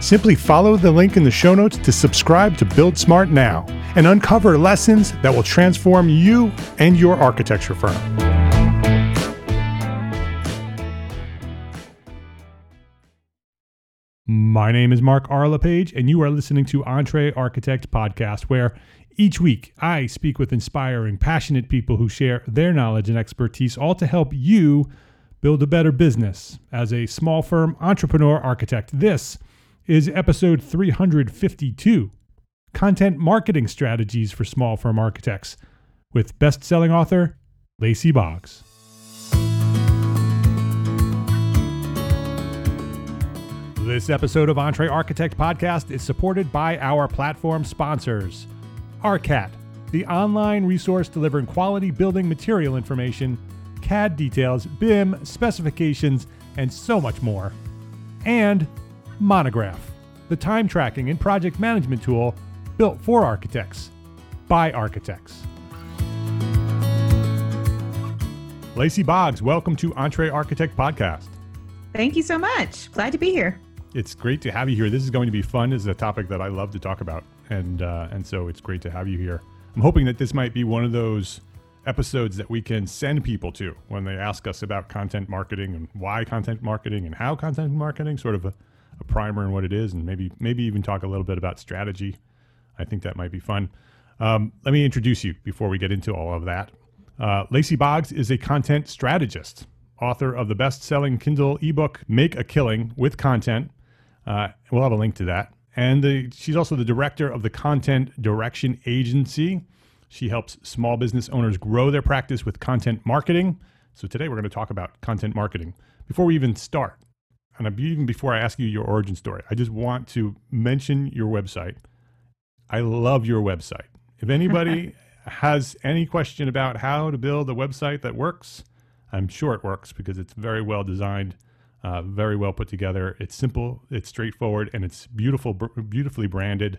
Simply follow the link in the show notes to subscribe to Build Smart now and uncover lessons that will transform you and your architecture firm. My name is Mark R. LePage, and you are listening to Entre Architect Podcast, where each week I speak with inspiring, passionate people who share their knowledge and expertise, all to help you build a better business as a small firm entrepreneur architect. This is episode 352 Content Marketing Strategies for Small Firm Architects with best selling author Lacey Boggs. This episode of Entre Architect Podcast is supported by our platform sponsors ARCAT, the online resource delivering quality building material information, CAD details, BIM, specifications, and so much more. And Monograph, the time tracking and project management tool built for architects by architects. Lacey Boggs, welcome to Entre Architect Podcast. Thank you so much. Glad to be here. It's great to have you here. This is going to be fun. This is a topic that I love to talk about, and uh, and so it's great to have you here. I'm hoping that this might be one of those episodes that we can send people to when they ask us about content marketing and why content marketing and how content marketing, sort of a a primer and what it is, and maybe maybe even talk a little bit about strategy. I think that might be fun. Um, let me introduce you before we get into all of that. Uh, Lacey Boggs is a content strategist, author of the best-selling Kindle ebook "Make a Killing with Content." Uh, we'll have a link to that. And the, she's also the director of the Content Direction Agency. She helps small business owners grow their practice with content marketing. So today we're going to talk about content marketing. Before we even start, and even before I ask you your origin story, I just want to mention your website. I love your website. If anybody has any question about how to build a website that works, I'm sure it works because it's very well designed, uh, very well put together. It's simple, it's straightforward, and it's beautiful, beautifully branded.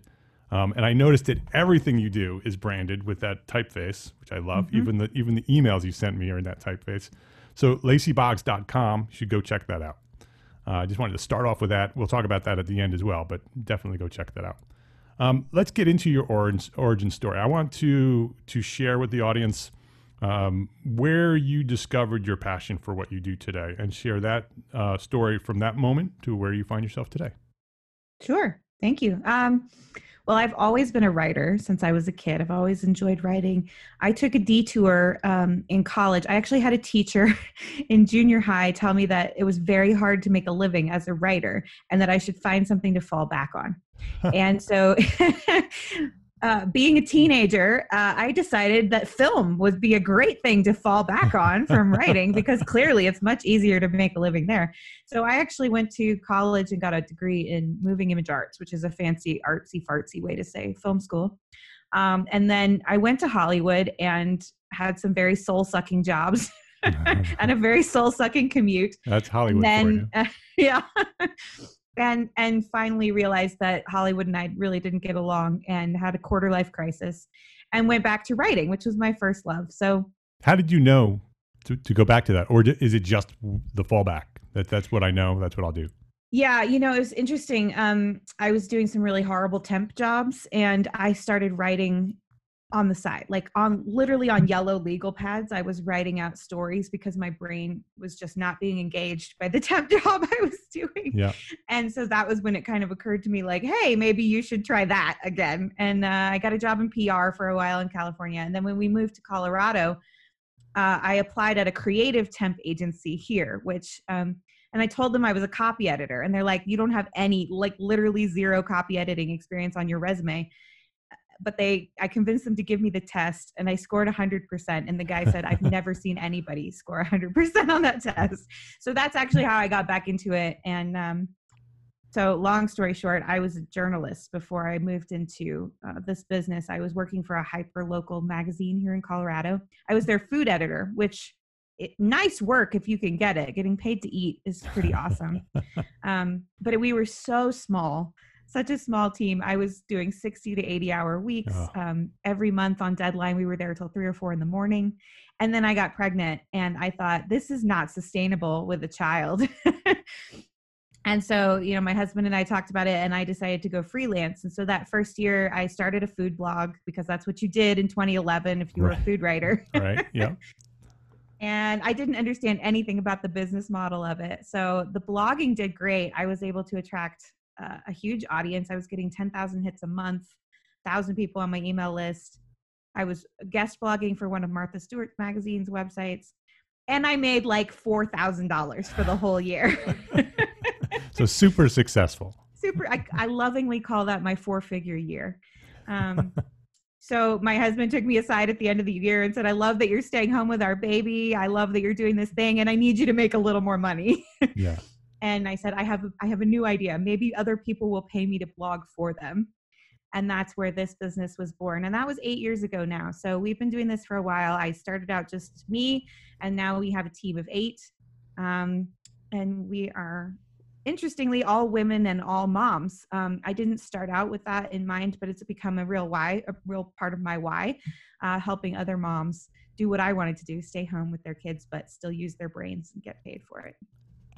Um, and I noticed that everything you do is branded with that typeface, which I love. Mm-hmm. Even the even the emails you sent me are in that typeface. So laceyboggs.com, you should go check that out. Uh, I uh, just wanted to start off with that. We'll talk about that at the end as well, but definitely go check that out. Um, let's get into your origin, origin story. I want to to share with the audience um, where you discovered your passion for what you do today, and share that uh, story from that moment to where you find yourself today. Sure, thank you. Um, well, I've always been a writer since I was a kid. I've always enjoyed writing. I took a detour um, in college. I actually had a teacher in junior high tell me that it was very hard to make a living as a writer and that I should find something to fall back on. and so uh, being a teenager, uh, I decided that film would be a great thing to fall back on from writing because clearly it's much easier to make a living there. So I actually went to college and got a degree in moving image arts, which is a fancy artsy fartsy way to say film school. Um, and then I went to Hollywood and had some very soul sucking jobs. and a very soul sucking commute. That's Hollywood. And then, uh, yeah and and finally realized that Hollywood and I really didn't get along and had a quarter life crisis and went back to writing, which was my first love. So how did you know to, to go back to that? Or is it just the fallback? That that's what I know that's what I'll do. Yeah you know it was interesting. Um, I was doing some really horrible temp jobs and I started writing on the side like on literally on yellow legal pads i was writing out stories because my brain was just not being engaged by the temp job i was doing. Yeah. And so that was when it kind of occurred to me like hey maybe you should try that again. And uh, i got a job in pr for a while in california. And then when we moved to colorado uh, i applied at a creative temp agency here which um, and I told them I was a copy editor, and they're like, "You don't have any, like, literally zero copy editing experience on your resume." But they I convinced them to give me the test and I scored 100% and the guy said I've never seen anybody score 100% on that test. So that's actually how I got back into it and um, so long story short, I was a journalist before I moved into uh, this business. I was working for a hyper local magazine here in Colorado. I was their food editor, which it, nice work if you can get it. Getting paid to eat is pretty awesome. um, but we were so small such a small team. I was doing 60 to 80 hour weeks oh. um, every month on deadline. We were there till three or four in the morning. And then I got pregnant and I thought, this is not sustainable with a child. and so, you know, my husband and I talked about it and I decided to go freelance. And so that first year I started a food blog because that's what you did in 2011 if you right. were a food writer. right. Yeah. and I didn't understand anything about the business model of it. So the blogging did great. I was able to attract a huge audience. I was getting 10,000 hits a month, 1,000 people on my email list. I was guest blogging for one of Martha Stewart magazine's websites. And I made like $4,000 for the whole year. so super successful. Super. I, I lovingly call that my four figure year. Um, so my husband took me aside at the end of the year and said, I love that you're staying home with our baby. I love that you're doing this thing and I need you to make a little more money. yeah and i said i have i have a new idea. Maybe other people will pay me to blog for them. And that's where this business was born. And that was eight years ago now. So we've been doing this for a while. I started out just me and now we have a team of eight. Um, and we are interestingly all women and all moms. Um, i didn't start out with that in mind but it's become a real why a real part of my why uh, helping other moms do what i wanted to do stay home with their kids but still use their brains and get paid for it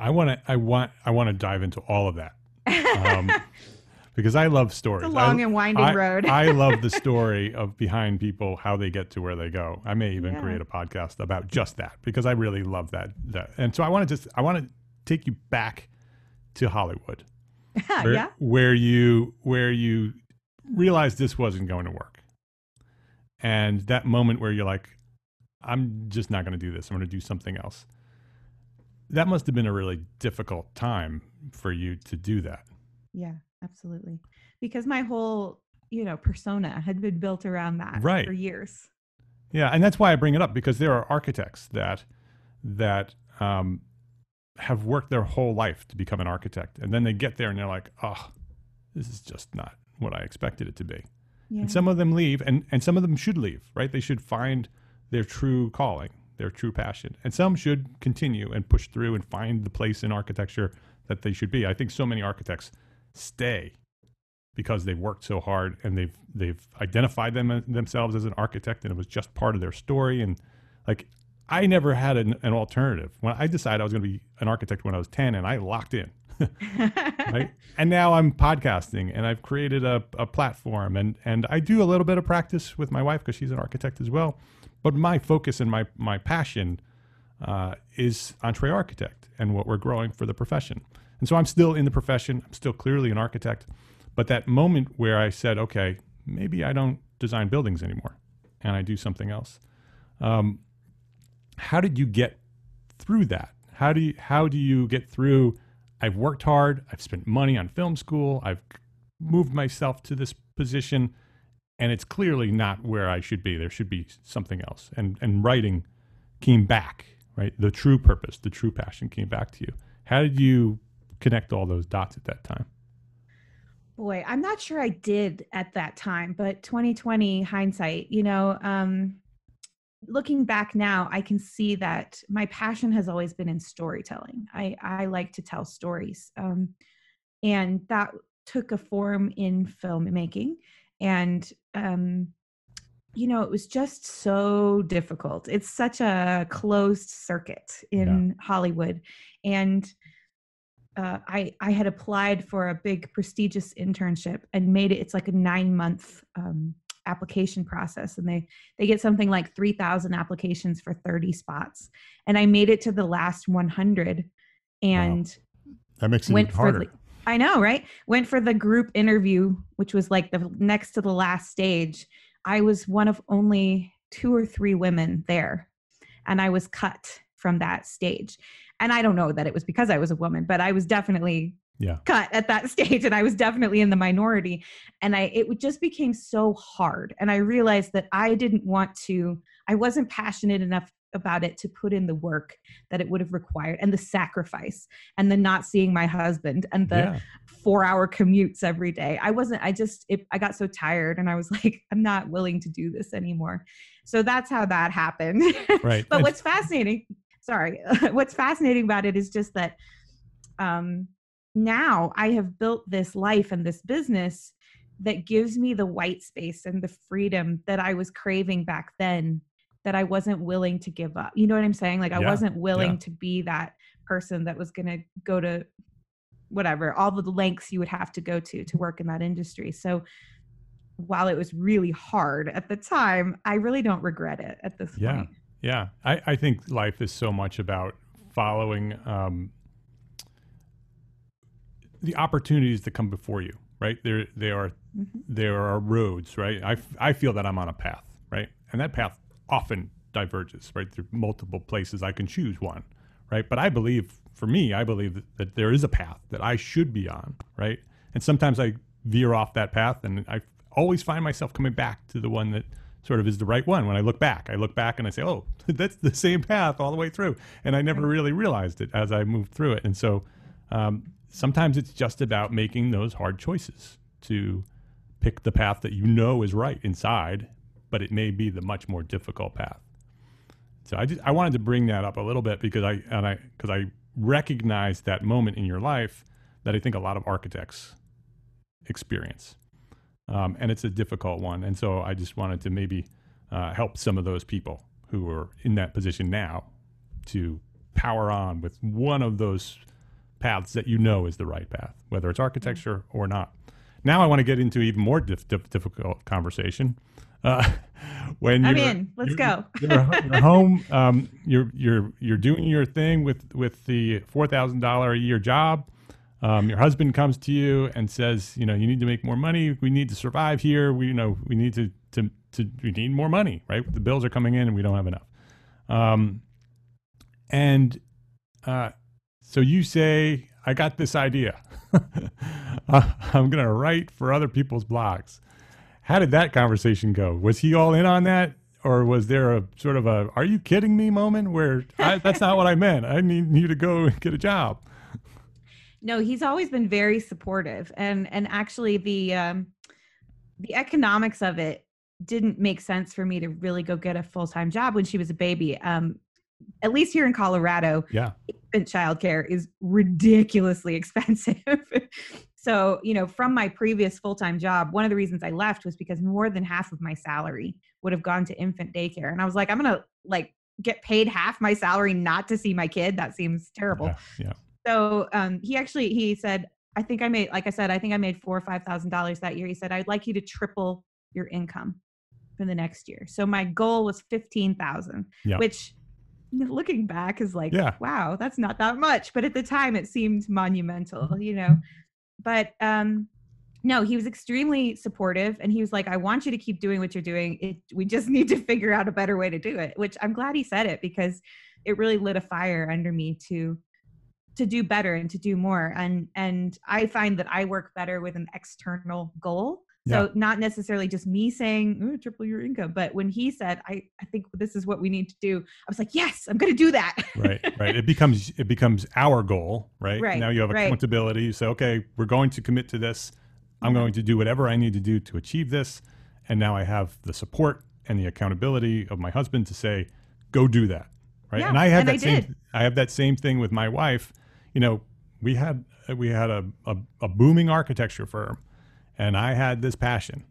I want to. I want. I want to dive into all of that. Um, because I love stories. It's a long I, and winding I, road. I love the story of behind people, how they get to where they go. I may even yeah. create a podcast about just that because I really love that. That and so I want to just I want to take you back to Hollywood, where, yeah, where you where you realized this wasn't going to work, and that moment where you're like, I'm just not going to do this. I'm going to do something else that must have been a really difficult time for you to do that. Yeah, absolutely. Because my whole, you know, persona had been built around that right. for years. Yeah, and that's why I bring it up because there are architects that that um, have worked their whole life to become an architect, and then they get there and they're like, "Oh, this is just not what I expected it to be." Yeah. And some of them leave, and and some of them should leave. Right? They should find their true calling their true passion. And some should continue and push through and find the place in architecture that they should be. I think so many architects stay because they've worked so hard and they've they've identified them themselves as an architect and it was just part of their story and like I never had an, an alternative. When I decided I was going to be an architect when I was 10 and I locked in. right? And now I'm podcasting and I've created a, a platform and and I do a little bit of practice with my wife because she's an architect as well. But my focus and my my passion uh, is Entre Architect and what we're growing for the profession. And so I'm still in the profession. I'm still clearly an architect. But that moment where I said, okay, maybe I don't design buildings anymore, and I do something else. Um, how did you get through that? How do you how do you get through? I've worked hard. I've spent money on film school. I've moved myself to this position, and it's clearly not where I should be. There should be something else. And and writing came back, right? The true purpose, the true passion came back to you. How did you connect all those dots at that time? Boy, I'm not sure I did at that time, but 2020 hindsight, you know, um, looking back now, I can see that my passion has always been in storytelling. I, I like to tell stories. Um, and that took a form in filmmaking. And, um, you know, it was just so difficult. It's such a closed circuit in yeah. Hollywood. And uh, I I had applied for a big prestigious internship and made it. It's like a nine month um, application process, and they they get something like three thousand applications for thirty spots, and I made it to the last one hundred, and wow. that makes it went harder. The, I know, right? Went for the group interview, which was like the next to the last stage. I was one of only two or three women there, and I was cut from that stage and I don't know that it was because I was a woman, but I was definitely yeah. cut at that stage and I was definitely in the minority and I it just became so hard and I realized that I didn't want to I wasn't passionate enough about it to put in the work that it would have required and the sacrifice and the not seeing my husband and the yeah. 4 hour commutes every day. I wasn't I just it, I got so tired and I was like I'm not willing to do this anymore. So that's how that happened. Right. but what's fascinating sorry what's fascinating about it is just that um now i have built this life and this business that gives me the white space and the freedom that i was craving back then that i wasn't willing to give up you know what i'm saying like i yeah, wasn't willing yeah. to be that person that was going to go to whatever all the lengths you would have to go to to work in that industry so while it was really hard at the time i really don't regret it at this yeah. point yeah, I, I think life is so much about following um, the opportunities that come before you. Right there, they are mm-hmm. there are roads. Right, I, I feel that I'm on a path. Right, and that path often diverges. Right, there are multiple places I can choose one. Right, but I believe for me, I believe that, that there is a path that I should be on. Right, and sometimes I veer off that path, and I always find myself coming back to the one that sort of is the right one when I look back. I look back and I say, oh, that's the same path all the way through. And I never really realized it as I moved through it. And so um, sometimes it's just about making those hard choices to pick the path that you know is right inside, but it may be the much more difficult path. So I just, I wanted to bring that up a little bit because I and I because I recognize that moment in your life that I think a lot of architects experience um, and it's a difficult one. And so I just wanted to maybe uh, help some of those people who are in that position now to power on with one of those paths that you know is the right path, whether it's architecture or not. Now I want to get into even more dif- dif- difficult conversation. Uh, when I'm in, let's you're, go. you're, you're home, um, you're you're you're doing your thing with with the four thousand dollar a year job. Um, your husband comes to you and says, you know, you need to make more money. We need to survive here. We, you know, we need to, to, to we need more money, right? The bills are coming in and we don't have enough. Um, and uh, so you say, I got this idea. I'm going to write for other people's blogs. How did that conversation go? Was he all in on that? Or was there a sort of a, are you kidding me moment where I, that's not what I meant? I need you to go get a job no he's always been very supportive and and actually the um the economics of it didn't make sense for me to really go get a full-time job when she was a baby um at least here in colorado yeah infant childcare is ridiculously expensive so you know from my previous full-time job one of the reasons i left was because more than half of my salary would have gone to infant daycare and i was like i'm gonna like get paid half my salary not to see my kid that seems terrible yeah, yeah so um, he actually he said, I think I made, like I said, I think I made four or five thousand dollars that year. He said, I'd like you to triple your income for the next year. So my goal was fifteen thousand, yeah. which looking back is like, yeah. wow, that's not that much. But at the time, it seemed monumental, mm-hmm. you know. But um, no, he was extremely supportive, and he was like, "I want you to keep doing what you're doing. It, we just need to figure out a better way to do it." Which I'm glad he said it because it really lit a fire under me to to do better and to do more and and i find that i work better with an external goal So Yeah. not necessarily just me saying "Ooh, triple your income, but when he said, "I I think this is what we need to do," I was like, "Yes, I'm going to do that." right right it becomes it becomes our goal right, Right, now you have right. accountability you say okay we're going to commit to this i'm Mhm. going to do whatever i need to do to achieve this and now i have the support and the accountability of my husband to say go do that right Yeah, and i have and that I same did. i have that same thing with my wife you know we had we had a, a, a booming architecture firm and i had this passion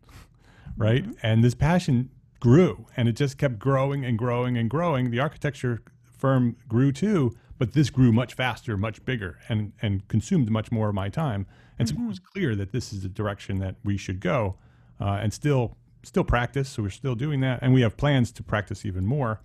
right? Mm-hmm. and this passion grew and it just kept growing and growing and growing. The architecture firm grew too but this grew much faster much bigger and and consumed much more of my time. And so it was clear that this is the direction that we should go uh, and still still practice so we're still doing that. And we have plans to practice even more.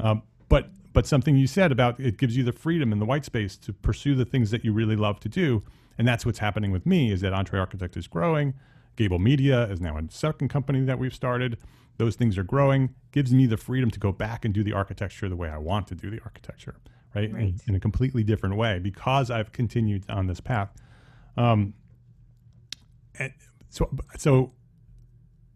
Um, but but something you said about it gives you the freedom and the white space to pursue the things that you really love to do and that's what's happening with me is that entre architect is growing gable media is now a second company that we've started those things are growing gives me the freedom to go back and do the architecture the way i want to do the architecture right, In- Right. In, a completely different way because i've continued on this path um, and so so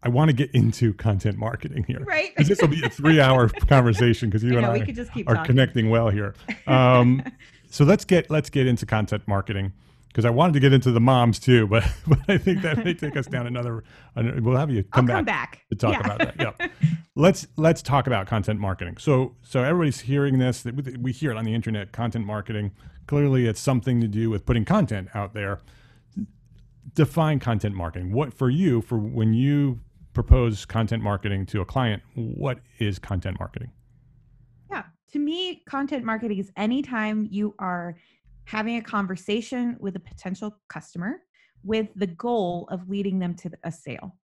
i want to get into content marketing here right? because this will be a three-hour conversation because you I and I we could just keep are talking. connecting well here. Um, so let's get let's get into content marketing because I wanted to get into the moms too, but but I think that may take us down another. We'll have you I'll come come back, back to talk Yeah. about that. Yeah, let's let's talk about content marketing. So so everybody's hearing this. we hear it on the internet. Content marketing. Clearly, it's something to do with putting content out there. Define content marketing. What for you for when you propose content marketing to a client? What is content marketing? Yeah. To me, content marketing is anytime you are having a conversation with a potential customer with the goal of leading them to a sale.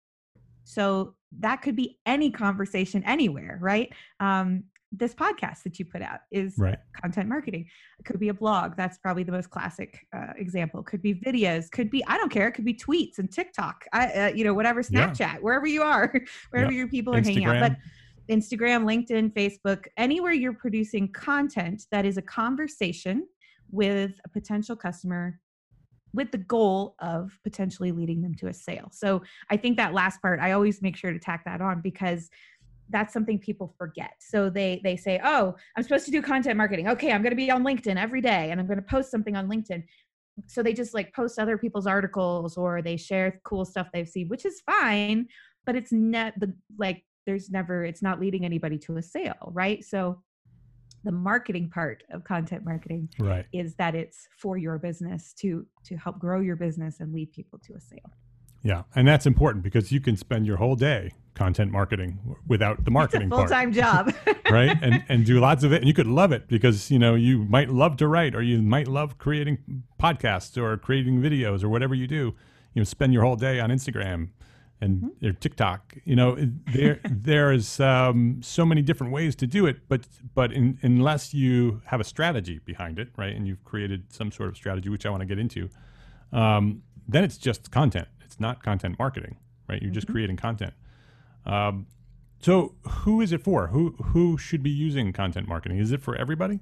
So that could be any conversation anywhere, right? Um, this podcast that you put out is Right. content marketing. It could be a blog. That's probably the most classic uh, example. Could be videos. Could be I don't care. It could be tweets and TikTok. I, uh, you know, whatever Yeah. Snapchat, wherever you are, wherever your people are hanging out. But Instagram, LinkedIn, Facebook, anywhere you're producing content that is a conversation with a potential customer with the goal of potentially leading them to a sale. So I think that last part, I always make sure to tack that on because that's something people forget. So they they say, "Oh, I'm supposed to do content marketing. Okay, I'm going to be on LinkedIn every day and I'm going to post something on LinkedIn." So they just like post other people's articles or they share cool stuff they've seen, which is fine, but it's not the like there's never it's not leading anybody to a sale, right? So the marketing part of content marketing Right. is that it's for your business to to help grow your business and lead people to a sale. Yeah, and that's important because you can spend your whole day content marketing without the marketing full time job. right? And and do lots of it, and you could love it because you know you might love to write, or you might love creating podcasts or creating videos or whatever you do. You know, spend your whole day on Instagram and Mm-hmm. or TikTok. You know, there there is um, so many different ways to do it, but but in, unless you have a strategy behind it, right, and you've created some sort of strategy, which I want to get into, um, then it's just content. It's not content marketing, right? You're just Mm-hmm. creating content. Um, so who is it for? Who who should be using content marketing? Is it for everybody?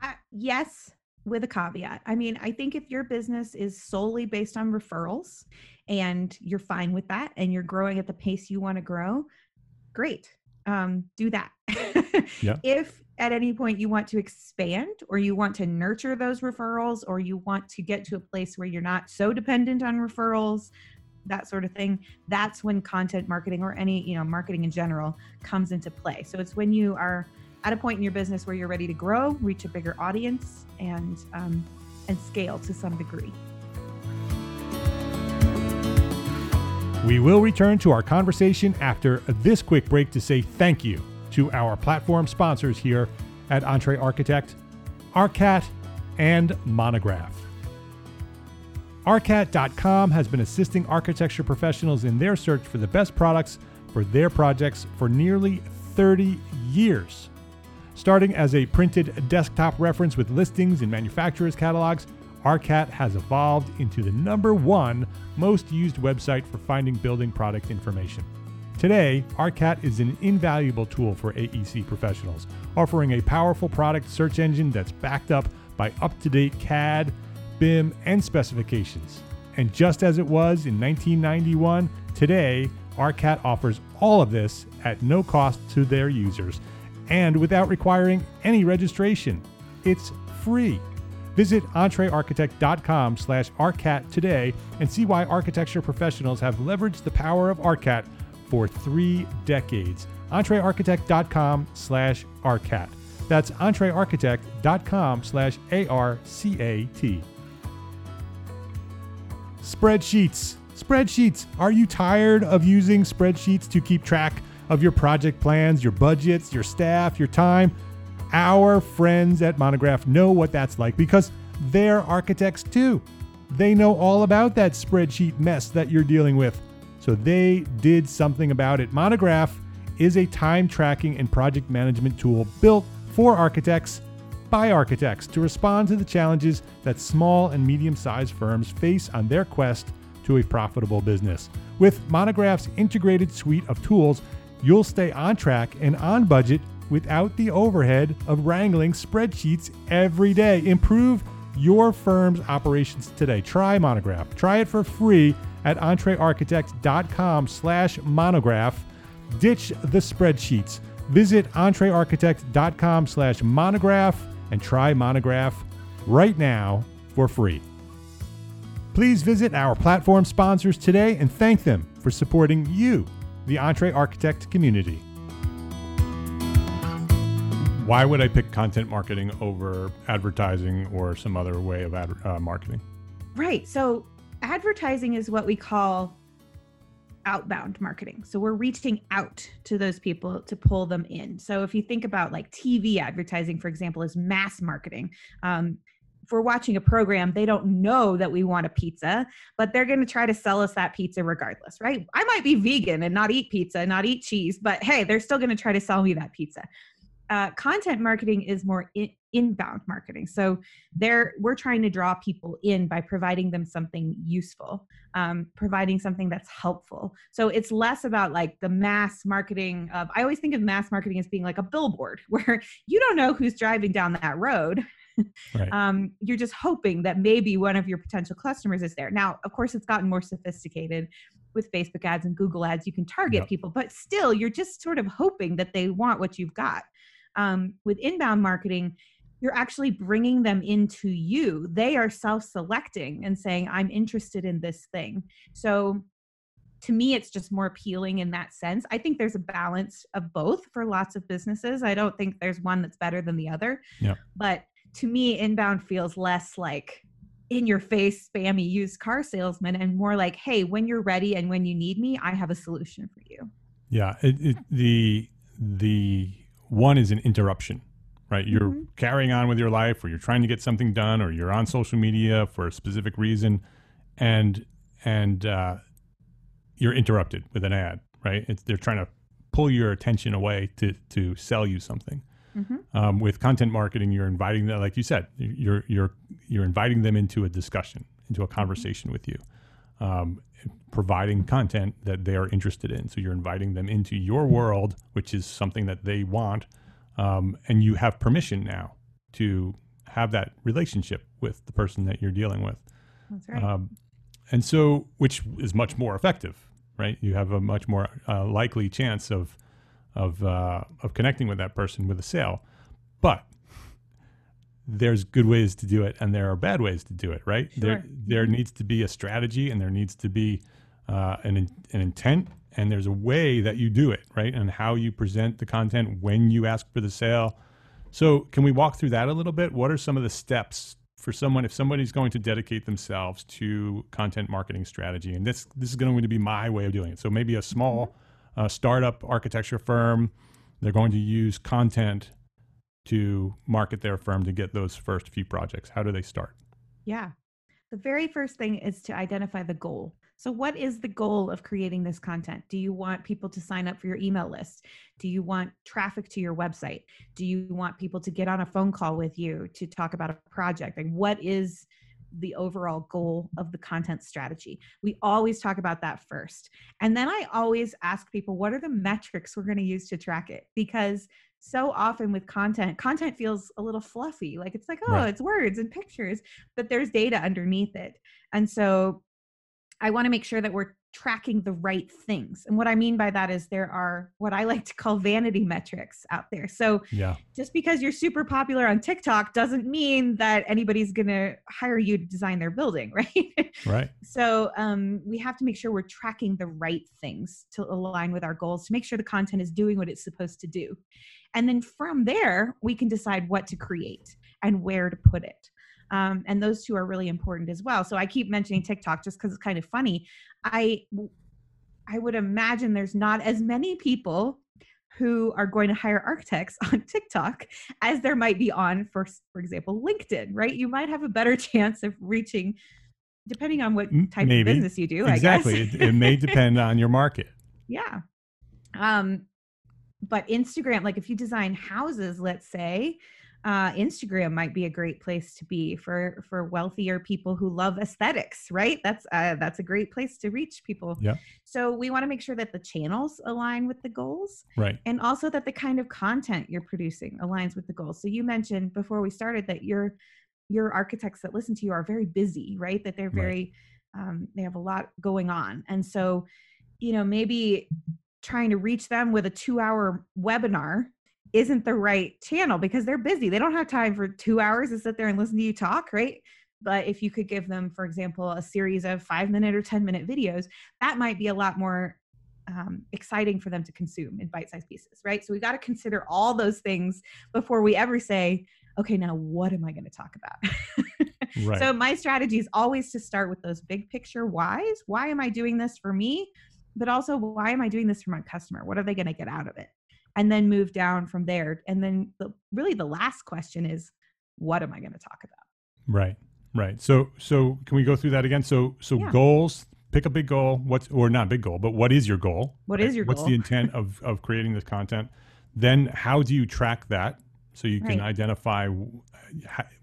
I, yes, with a caveat. I mean, I think if your business is solely based on referrals and you're fine with that and you're growing at the pace you want to grow, great. Um, do that. Yeah. If at any point you want to expand or you want to nurture those referrals or you want to get to a place where you're not so dependent on referrals, that sort of thing, that's when content marketing or any, you know, marketing in general comes into play. So it's when you are at a point in your business where you're ready to grow, reach a bigger audience, and um, and scale to some degree. We will return to our conversation after this quick break to say thank you to our platform sponsors here at Entre Architect, Arcat, and Monograph. Arcat.com has been assisting architecture professionals in their search for the best products for their projects for nearly 30 years. Starting as a printed desktop reference with listings in manufacturers' catalogs, Arcat has evolved into the number one most used website for finding building product information. Today, Arcat is an invaluable tool for AEC professionals, offering a powerful product search engine that's backed up by up to date CAD, BIM, and specifications. And just as it was in 1991, today, ARCAT offers all of this at no cost to their users and without requiring any registration. It's free. Visit entrearchitect.com slash ARCAT today and see why architecture professionals have leveraged the power of ARCAT for three decades. entrearchitect.com slash ARCAT. That's entrearchitect.com slash A-R-C-A-T. Spreadsheets. Spreadsheets. Are you tired of using spreadsheets to keep track of your project plans, your budgets, your staff, your time? Our friends at Monograph know what that's like because they're architects too. They know all about that spreadsheet mess that you're dealing with. So they did something about it. Monograph is a time tracking and project management tool built for architects by architects to respond to the challenges that small and medium sized firms face on their quest to a profitable business. With Monograph's integrated suite of tools, you'll stay on track and on budget without the overhead of wrangling spreadsheets every day. Improve your firm's operations today. Try Monograph. Try it for free at entrearchitect.com slash monograph. Ditch the spreadsheets. Visit entrearchitect.com slash monograph and try Monograph right now for free. Please visit our platform sponsors today and thank them for supporting you, the Entre Architect community. Why would I pick content marketing over advertising or some other way of ad, uh, marketing? Right. So, advertising is what we call outbound marketing. So we're reaching out to those people to pull them in. So if you think about like TV advertising, for example, is mass marketing. Um, if we're watching a program, they don't know that we want a pizza, but they're going to try to sell us that pizza regardless, right? I might be vegan and not eat pizza, not eat cheese, but hey, they're still going to try to sell me that pizza. Uh, content marketing is more in, inbound marketing. So there, we're trying to draw people in by providing them something useful, um, providing something that's helpful. So it's less about like the mass marketing of. I always think of mass marketing as being like a billboard, where you don't know who's driving down that road. Right. um, you're just hoping that maybe one of your potential customers is there. Now, of course, it's gotten more sophisticated with Facebook ads and Google ads. You can target yep. people, but still, you're just sort of hoping that they want what you've got. Um, with inbound marketing, you're actually bringing them into you. They are self selecting and saying, I'm interested in this thing. So to me, it's just more appealing in that sense. I think there's a balance of both for lots of businesses. I don't think there's one that's better than the other. Yeah. But to me, inbound feels less like in your face, spammy used car salesman and more like, hey, when you're ready and when you need me, I have a solution for you. Yeah. It, it, the, the one is an interruption right? You're mm-hmm. carrying on with your life, or you're trying to get something done, or you're on social media for a specific reason, and and uh, you're interrupted with an ad, right? It's, they're trying to pull your attention away to to sell you something. Mm-hmm. Um, with content marketing, you're inviting them, like you said, you're you're you're inviting them into a discussion, into a mm-hmm. conversation with you, um, providing content that they are interested in. So you're inviting them into your world, which is something that they want, um, and you have permission now to have that relationship with the person that you're dealing with. That's right. Um, and so, which is much more effective, right? You have a much more uh, likely chance of of uh, of connecting with that person with a sale. But there's good ways to do it, and there are bad ways to do it, right? Sure. There there needs to be a strategy, and there needs to be uh, an an intent and there's a way that you do it, right? And how you present the content when you ask for the sale. So, can we walk through that a little bit? What are some of the steps for someone if somebody's going to dedicate themselves to content marketing strategy? And this this is going to be my way of doing it. So, maybe a small uh, startup architecture firm, they're going to use content to market their firm to get those first few projects. How do they start? Yeah. The very first thing is to identify the goal. So, what is the goal of creating this content? Do you want people to sign up for your email list? Do you want traffic to your website? Do you want people to get on a phone call with you to talk about a project? Like, what is the overall goal of the content strategy? We always talk about that first. And then I always ask people, what are the metrics we're going to use to track it? Because so often with content, content feels a little fluffy. Like it's like, oh, right. it's words and pictures, but there's data underneath it. And so I want to make sure that we're tracking the right things. And what I mean by that is there are what I like to call vanity metrics out there. So yeah. just because you're super popular on TikTok doesn't mean that anybody's going to hire you to design their building, right? Right. so um, we have to make sure we're tracking the right things to align with our goals to make sure the content is doing what it's supposed to do. And then from there, we can decide what to create and where to put it. Um, and those two are really important as well. So I keep mentioning TikTok just because it's kind of funny. I I would imagine there's not as many people who are going to hire architects on TikTok as there might be on, for for example, LinkedIn. Right? You might have a better chance of reaching, depending on what type Maybe. of business you do. Exactly, it, it may depend on your market. Yeah. Um, but Instagram, like if you design houses, let's say, uh, Instagram might be a great place to be for for wealthier people who love aesthetics, right? That's uh, that's a great place to reach people. Yeah. So we want to make sure that the channels align with the goals, right? And also that the kind of content you're producing aligns with the goals. So you mentioned before we started that your your architects that listen to you are very busy, right? That they're very right. um, they have a lot going on, and so you know maybe trying to reach them with a two hour webinar isn't the right channel because they're busy. They don't have time for two hours to sit there and listen to you talk, right? But if you could give them, for example, a series of five minute or 10 minute videos, that might be a lot more um, exciting for them to consume in bite sized pieces, right? So we've got to consider all those things before we ever say, okay, now what am I going to talk about? right. So my strategy is always to start with those big picture whys. Why am I doing this for me? But also, why am I doing this for my customer? What are they going to get out of it? And then move down from there. And then the, really the last question is, what am I going to talk about? Right. Right. So so can we go through that again? So so yeah. goals, pick a big goal. What's or not big goal, but what is your goal? What is your What's goal? the intent of of creating this content? Then how do you track that so you can right. identify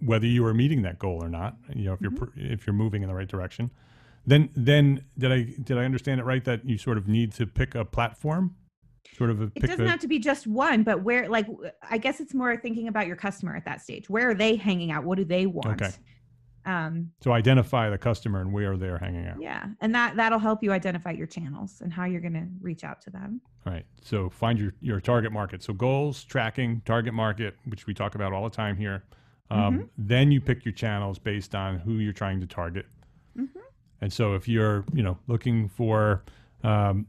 whether you are meeting that goal or not? You know, if mm-hmm. you're if you're moving in the right direction. Then then did I did I understand it right that you sort of need to pick a platform sort of a it doesn't a, have to be just one but where like i guess it's more thinking about your customer at that stage. Where are they hanging out? What do they want? Okay. Um so identify the customer and where they're hanging out. Yeah and that that'll help you identify your channels and how you're going to reach out to them. All right so find your your target market. So goals tracking target market which we talk about all the time here. Um, mm-hmm. then you pick your channels based on who you're trying to target. Mm-hmm. and so if you're you know looking for um,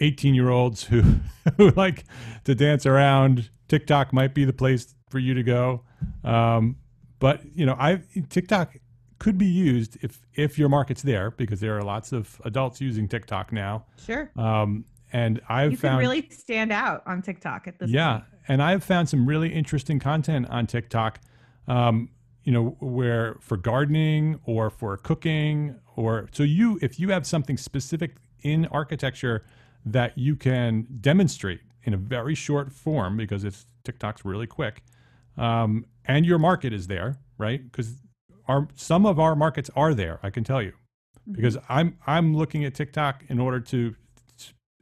18 year olds who, who like to dance around, TikTok might be the place for you to go. Um, but you know, I TikTok could be used if if your market's there because there are lots of adults using TikTok now. Sure. Um, and I've you found really stand out on TikTok at this. Yeah, point. and I've found some really interesting content on TikTok. Um, you know, where for gardening or for cooking or so you if you have something specific in architecture that you can demonstrate in a very short form because it's TikTok's really quick, um, and your market is there, right? Because our some of our markets are there. I can tell you, mm-hmm. because I'm I'm looking at TikTok in order to.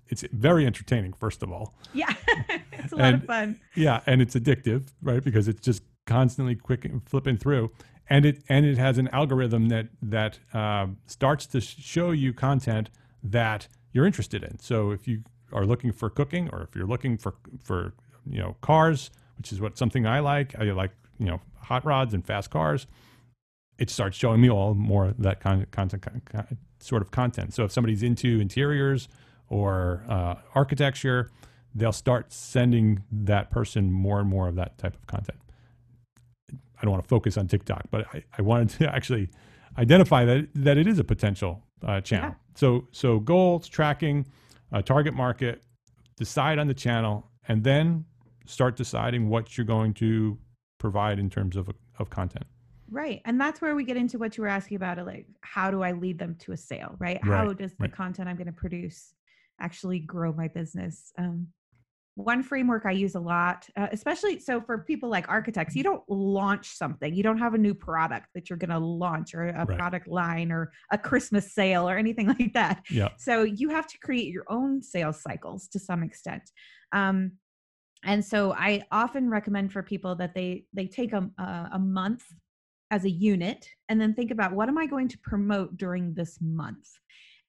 It's very entertaining, first of all. Yeah, it's a lot and, of fun. Yeah, and it's addictive, right? Because it's just constantly quick flipping through, and it and it has an algorithm that that uh, starts to show you content that you're interested in. So if you are looking for cooking or if you're looking for for you know cars, which is what something I like, I like you know hot rods and fast cars. It starts showing me all more of that kind of content, sort of content. So if somebody's into interiors or uh, architecture, they'll start sending that person more and more of that type of content. I don't want to focus on TikTok, but I, I wanted to actually identify that that it is a potential uh, channel. Yeah. So so goals, tracking, uh, target market, decide on the channel, and then start deciding what you're going to provide in terms of of content. Right. And that's where we get into what you were asking about like how do I lead them to a sale, right? right. How does the right. content I'm going to produce actually grow my business? Um, one framework I use a lot, uh, especially so for people like architects, you don't launch something. You don't have a new product that you're going to launch or a right. product line or a Christmas sale or anything like that. Yeah. So you have to create your own sales cycles to some extent. Um, and so I often recommend for people that they they take a, a month as a unit and then think about what am I going to promote during this month?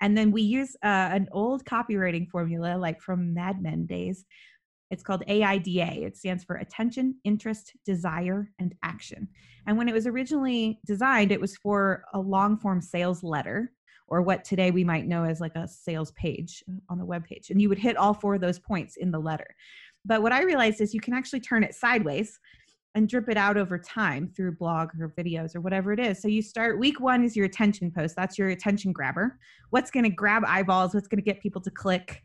And then we use uh, an old copywriting formula, like from Mad Men days. It's called AIDA. It stands for attention, interest, desire, and action. And when it was originally designed, it was for a long form sales letter or what today we might know as like a sales page uh, on the web page. And you would hit all four of those points in the letter. But what I realized is you can actually turn it sideways and drip it out over time through blog or videos or whatever it is. So you start week one is your attention post. That's your attention grabber. What's going to grab eyeballs? What's going to get people to click?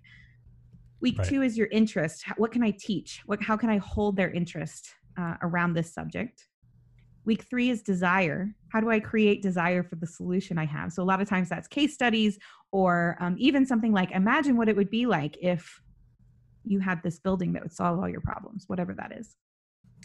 Week right. two is your interest. What can I teach? What, how can I hold their interest uh, around this subject? Week three is desire. How do I create desire for the solution I have? So a lot of times that's case studies or um, even something like imagine what it would be like if you had this building that would solve all your problems, whatever that is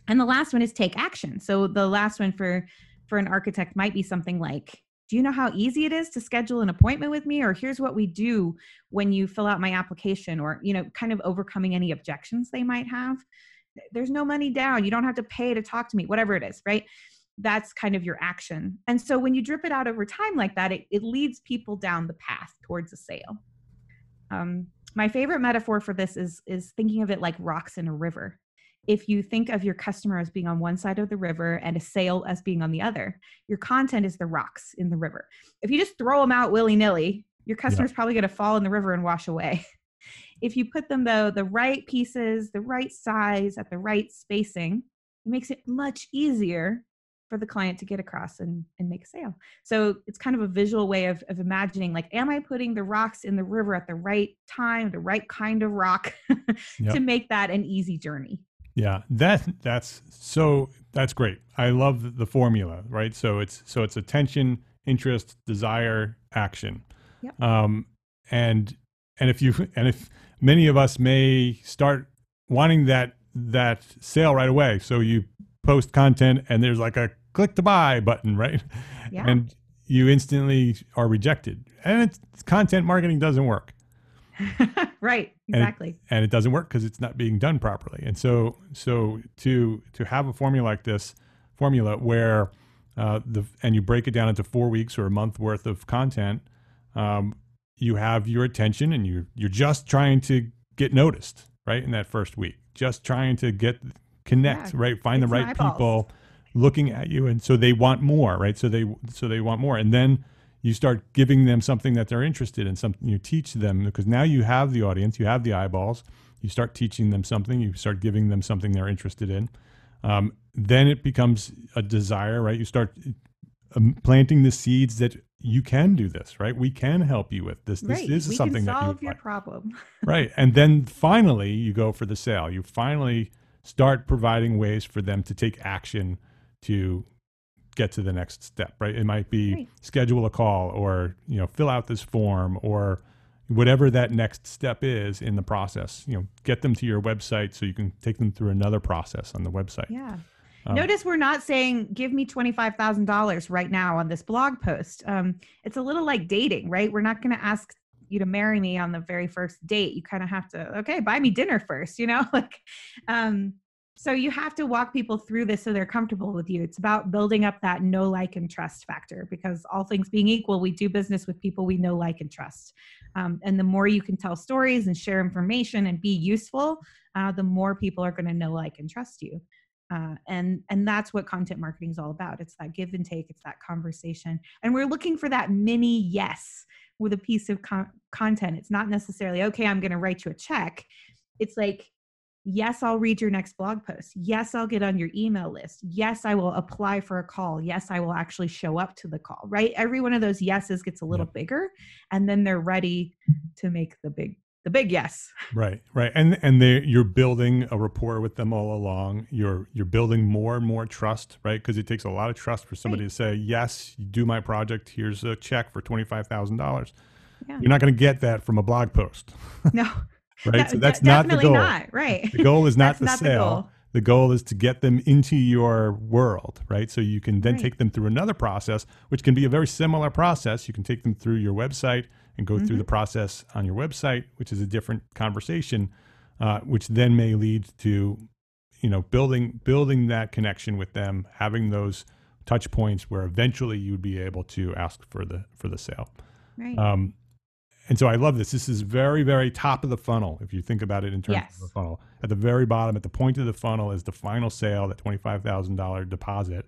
and the last one is take action so the last one for for an architect might be something like do you know how easy it is to schedule an appointment with me? Or here's what we do when you fill out my application or you know kind of overcoming any objections they might have. There's no money down. You don't have to pay to talk to me whatever it is right? That's kind of your action. And so when you drip it out over time like that it, it leads people down the path towards a sale. Um, my favorite metaphor for this is is thinking of it like rocks in a river if you think of your customer as being on one side of the river and a sale as being on the other, your content is the rocks in the river. If you just throw them out willy nilly, your customer's yeah. probably going to fall in the river and wash away. if you put them though the right pieces, the right size, at the right spacing, it makes it much easier for the client to get across and, and make a sale. So it's kind of a visual way of, of imagining like, am I putting the rocks in the river at the right time, the right kind of rock yep. to make that an easy journey? Yeah, that that's so that's great. I love the formula, right? So it's so it's attention, interest, desire, action. Yep. Um, and and if you and if many of us may start wanting that that sale right away, so you post content and there's like a click to buy button, right? Yeah. And you instantly are rejected. And it's, content marketing doesn't work. right exactly and it, and it doesn't work because it's not being done properly. And so so to to have a formula like this formula where uh, the and you break it down into four weeks or a month worth of content um, you have your attention and you're you're just trying to get noticed right in that first week. Just trying to get connect yeah, right find the right people looking at you. And so they want more right? So they so they want more. And then you start giving them something that they're interested in, something you teach them because now you have the audience, you have the eyeballs. You start teaching them something, you start giving them something they're interested in. Um, then it becomes a desire, right? You start um, planting the seeds that you can do this, right? We can help you with this. This, right. this is we something can solve that you your problem. right, and then finally you go for the sale. You finally start providing ways for them to take action to get to the next step, right? It might be right. schedule a call or, you know, fill out this form or whatever that next step is in the process, you know, get them to your website so you can take them through another process on the website. Yeah. Um, Notice we're not saying give me $25,000 right now on this blog post. Um, it's a little like dating, right? We're not going to ask you to marry me on the very first date. You kind of have to, okay, buy me dinner first, you know, like, um, so you have to walk people through this so they're comfortable with you. It's about building up that know, like, and trust factor because all things being equal, we do business with people we know, like, and trust. Um, and the more you can tell stories and share information and be useful, uh, the more people are going to know, like, and trust you. Uh, and and that's what content marketing is all about. It's that give and take. It's that conversation, and we're looking for that mini yes with a piece of con- content. It's not necessarily okay. I'm going to write you a check. It's like Yes, I'll read your next blog post. Yes, I'll get on your email list. Yes, I will apply for a call. Yes, I will actually show up to the call, right? Every one of those yeses gets a little bigger and then they're ready to make the big the big yes. Right, right. And and they you're building a rapport with them all along. You're you're building more and more trust, right? Because it takes a lot of trust for somebody right. to say, "Yes, do my project. Here's a check for $25,000." Yeah. You're not going to get that from a blog post. No. right? so that's not the goal. Not, right. The goal is not the not sale. The goal. the goal. is to get them into your world, right? So you can then right. take them through another process, which can be a very similar process. You can take them through your website and go mm-hmm. through the process on your website, which is a different conversation, uh, which then may lead to, you know, building building that connection with them, having those touch points where eventually you'd be able to ask for the for the sale. Right. Um, and so I love this. This is very, very top of the funnel. If you think about it in terms Yes. of the funnel, at the very bottom, at the point of the funnel, is the final sale, that twenty-five thousand dollar deposit.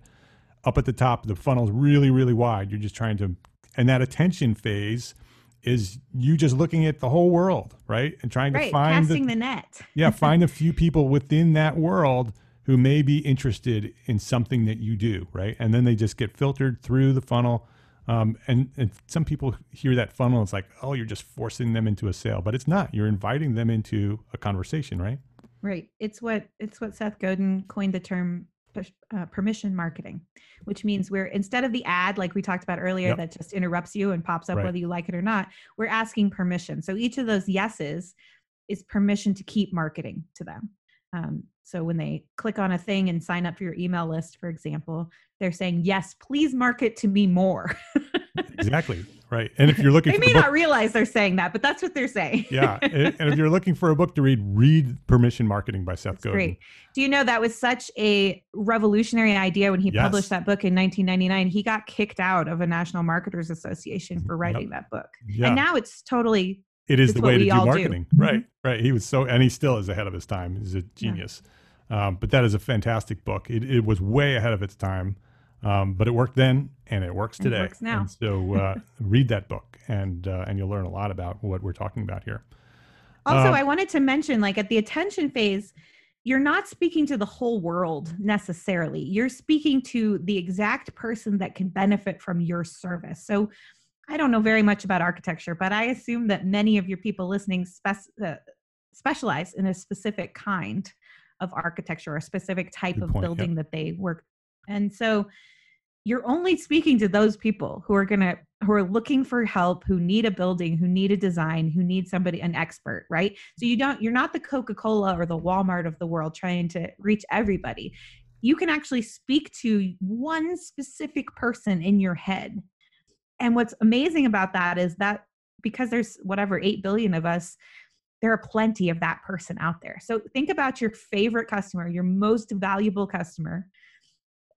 Up at the top, the funnel's really, really wide. You're just trying to, and that attention phase is you just looking at the whole world, right, and trying to find Casting the, the net. yeah, find a few people within that world who may be interested in something that you do, right? And then they just get filtered through the funnel. Um, and, and some people hear that funnel, it's like, oh, you're just forcing them into a sale, but it's not. You're inviting them into a conversation, right? Right. It's what it's what Seth Godin coined the term uh, permission marketing, which means we're instead of the ad like we talked about earlier Yep. that just interrupts you and pops up Right. whether you like it or not, we're asking permission. So each of those yeses is permission to keep marketing to them. Um, so when they click on a thing and sign up for your email list, for example, they're saying, "Yes, please market to me more." Exactly, right. And if you're looking they for may book, not realize they're saying that, but that's what they're saying. yeah, and and if you're looking for a book to read, read Permission Marketing by Seth That's Godin. great. Do you know that was such a revolutionary idea when he Yes. published that book in 1999? He got kicked out of a National Marketers Association for writing that book. Yeah, And now it's totally it is it's the way to do all do. marketing. Right, right. He was so, and he still is ahead of his time. He's a genius. Um, but that is a fantastic book. It, it was way ahead of its time, um, but it worked then and it works And it today. works now. And so uh, read that book and uh, and you'll learn a lot about what we're talking about here. Also, Um, I wanted to mention like at the attention phase, you're not speaking to the whole world necessarily. You're speaking to the exact person that can benefit from your service. So I don't know very much about architecture, but I assume that many of your people listening spec- uh, specialize in a specific kind of architecture or a specific type Good of point, yep. building that they work. And so you're only speaking to those people who are going to who are looking for help who need a building who need a design who need somebody an expert right so you don't you're not the coca-cola or the walmart of the world trying to reach everybody you can actually speak to one specific person in your head and what's amazing about that is that because there's whatever 8 billion of us there are plenty of that person out there so think about your favorite customer your most valuable customer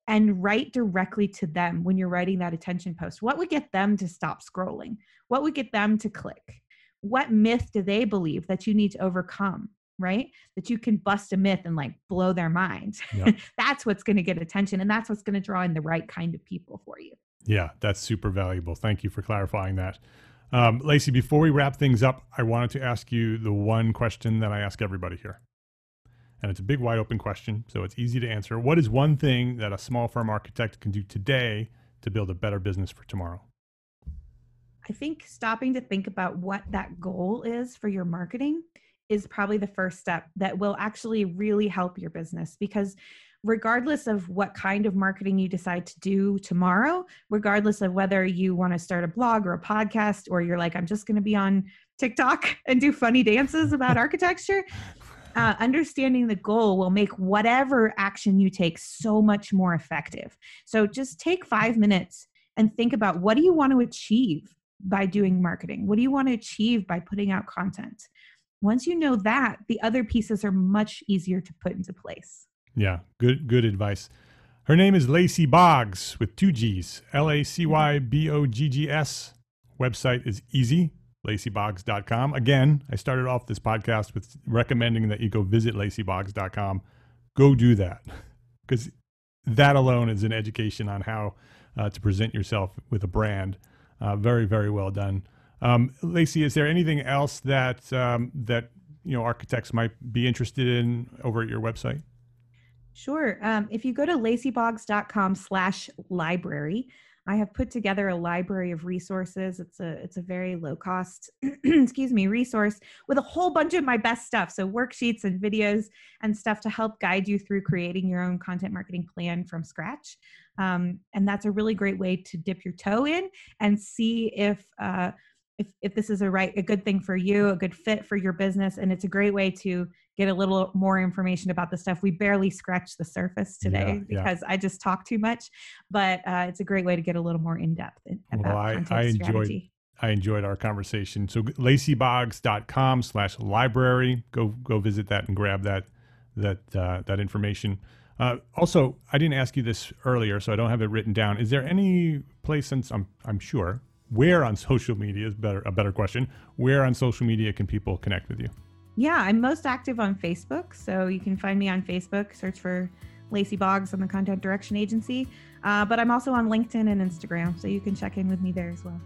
and write directly to them when you're writing that attention post. What would get them to stop scrolling? What would get them to click? What myth do they believe that you need to overcome? Right? That you can bust a myth and like blow their mind. That's what's going to get attention and that's what's going to draw in the right kind of people for you. Yeah, that's super valuable. Thank you for clarifying that. Um, Lacey, before we wrap things up, I wanted to ask you the one question that I ask everybody here. And it's a big, wide open question, so it's easy to answer. What is one thing that a small firm architect can do today to build a better business for tomorrow? I think stopping to think about what that goal is for your marketing is probably the first step that will actually really help your business because regardless of what kind of marketing you decide to do tomorrow, regardless of whether you want to start a blog or a podcast or you're like I'm just going to be on TikTok and do funny dances about architecture, uh, understanding the goal will make whatever action you take so much more effective. So just take five minutes and think about what do you want to achieve by doing marketing? What do you want to achieve by putting out content? Once you know that, the other pieces are much easier to put into place. Yeah, good good advice. Her name is Lacey Boggs with two G's. L A C Y B O G G S. Website is easy, laceyboggs.com. Again, I started off this podcast with recommending that you go visit laceyboggs.com. Go do that because that alone is an education on how uh, to present yourself with a brand. Uh, very, very well done. Um, Lacey, is there anything else that um, that you know architects might be interested in over at your website? Sure. Um, if you go to laceyboggs.com slash library, I have put together a library of resources. It's a it's a very low cost, excuse me, resource with a whole bunch of my best stuff. So worksheets and videos and stuff to help guide you through creating your own content marketing plan from scratch. Um, and that's a really great way to dip your toe in and see if uh, if if this is a right a good thing for you, a good fit for your business, and it's a great way to get a little more information about the stuff. We barely scratched the surface today Yeah, yeah. because I just talk too much, but uh, it's a great way to get a little more in depth about Well, I- content I enjoyed strategy. I enjoyed our conversation. So laceyboggs.com slash library. Go go visit that and grab that that uh, that information. Uh, also, I didn't ask you this earlier, so I don't have it written down. Is there any place, since I'm, I'm sure, where on social media is better a better question? Where on social media can people connect with you? Yeah, I'm most active on Facebook, so you can find me on Facebook. Search for Lacey Boggs on the Content Direction Agency. Uh, but I'm also on LinkedIn and Instagram, so you can check in with me there as well.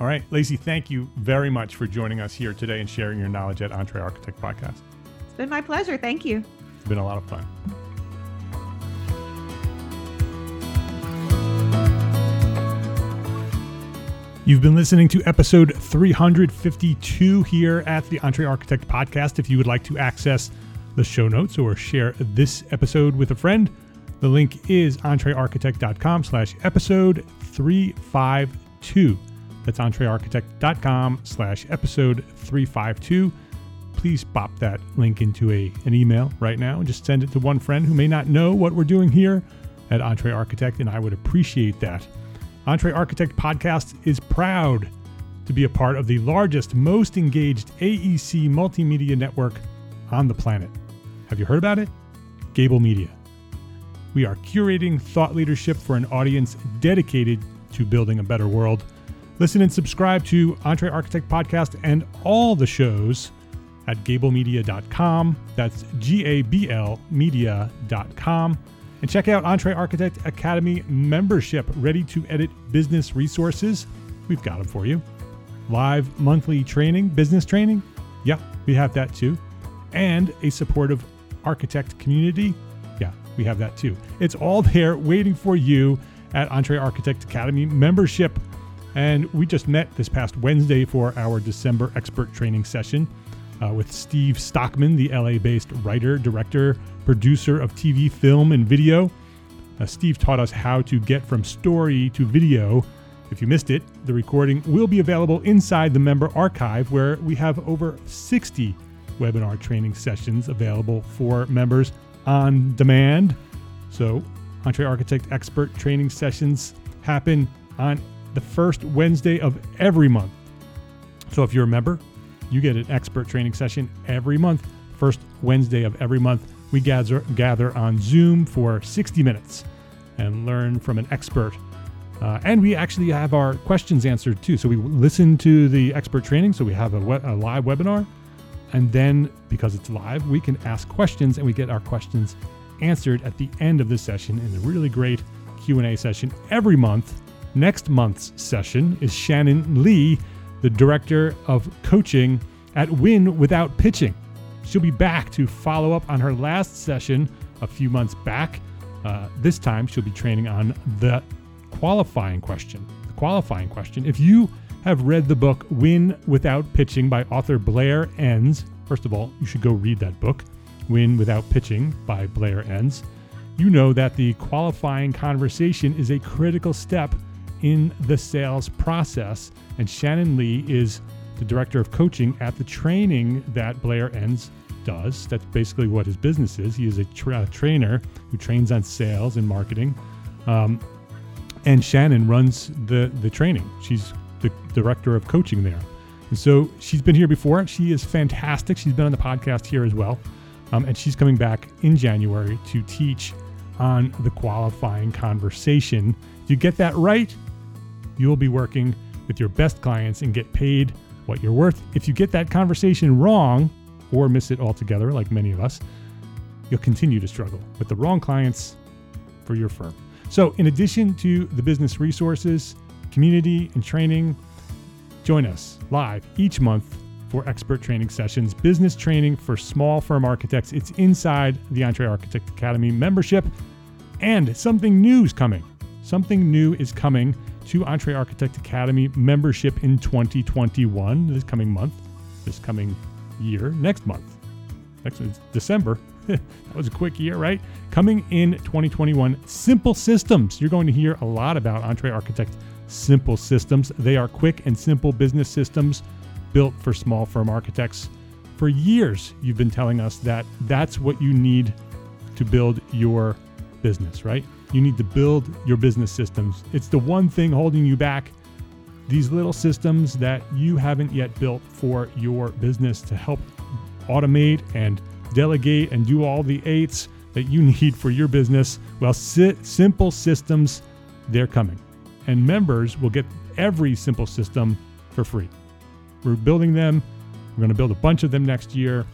All right, Lacey, thank you very much for joining us here today and sharing your knowledge at Entre Architect Podcast. It's been my pleasure. Thank you. It's been a lot of fun. You've been listening to episode 352 here at the Entre Architect Podcast. If you would like to access the show notes or share this episode with a friend, the link is entrearchitect.com slash episode 352. That's entrearchitect.com slash episode 352. Please pop that link into a, an email right now and just send it to one friend who may not know what we're doing here at Entre Architect, and I would appreciate that. EntreArchitect Podcast is proud to be a part of the largest, most engaged AEC multimedia network on the planet. Have you heard about it? Gable Media. We are curating thought leadership for an audience dedicated to building a better world. Listen and subscribe to Entre Architect Podcast and all the shows at gablemedia.com. That's G A B L media.com. And check out Entre Architect Academy membership, ready to edit business resources. We've got them for you. Live monthly training, business training. Yeah, we have that too. And a supportive architect community. Yeah, we have that too. It's all there waiting for you at Entre Architect Academy membership. And we just met this past Wednesday for our December expert training session uh, with Steve Stockman, the LA based writer, director, producer of TV, film, and video. Uh, Steve taught us how to get from story to video. If you missed it, the recording will be available inside the member archive where we have over 60 webinar training sessions available for members on demand. So, Entre Architect expert training sessions happen on the first Wednesday of every month. So, if you're a member, you get an expert training session every month. First Wednesday of every month, we gather, gather on Zoom for 60 minutes and learn from an expert. Uh, and we actually have our questions answered too. So we listen to the expert training. So we have a, we- a live webinar. And then because it's live, we can ask questions and we get our questions answered at the end of the session in a really great Q&A session every month. Next month's session is Shannon Lee, the director of coaching at Win Without Pitching. She'll be back to follow up on her last session a few months back. Uh, this time, she'll be training on the qualifying question. The qualifying question. If you have read the book Win Without Pitching by author Blair Enns, first of all, you should go read that book, Win Without Pitching by Blair Enns. You know that the qualifying conversation is a critical step in the sales process, and Shannon Lee is the director of coaching at the training that Blair Enns does. That's basically what his business is. He is a tra- trainer who trains on sales and marketing. Um, and Shannon runs the the training. She's the director of coaching there. And so she's been here before. She is fantastic. She's been on the podcast here as well. Um, and she's coming back in January to teach on the qualifying conversation. If you get that right, you'll be working with your best clients and get paid what you're worth. If you get that conversation wrong or miss it altogether, like many of us, you'll continue to struggle with the wrong clients for your firm. So, in addition to the business resources, community, and training, join us live each month for expert training sessions, business training for small firm architects. It's inside the Entre Architect Academy membership. And something new is coming. Something new is coming to Entre Architect Academy membership in 2021, this coming month, this coming year, next month. Next December. that was a quick year, right? Coming in 2021, Simple Systems. You're going to hear a lot about EntreArchitect Simple Systems. They are quick and simple business systems built for small firm architects. For years, you've been telling us that that's what you need to build your business, right? You need to build your business systems. It's the one thing holding you back. These little systems that you haven't yet built for your business to help automate and delegate and do all the eights that you need for your business, well, si- Simple Systems, they're coming. And members will get every Simple System for free. We're building them. We're going to build a bunch of them next year.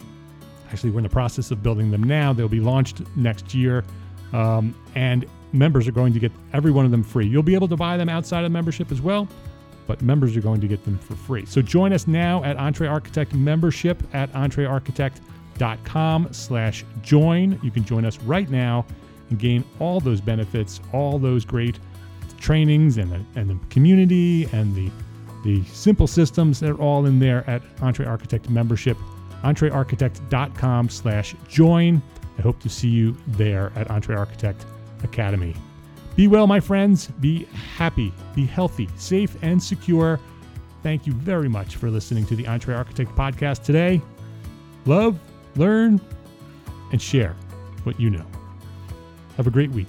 Actually, we're in the process of building them now. They'll be launched next year. Um, and members are going to get every one of them free. You'll be able to buy them outside of membership as well, but members are going to get them for free. So join us now at Entre Architect membership at entrearchitect.com slash join. You can join us right now and gain all those benefits, all those great trainings and the, and the community and the the simple systems they're all in there at Entre Architect membership entrearchitect.com slash join i hope to see you there at EntreArchitect academy. Be well my friends. Be happy. Be healthy safe and secure. Thank you very much for listening to the Entre Architect podcast today. Love learn and share what you know. Have a great week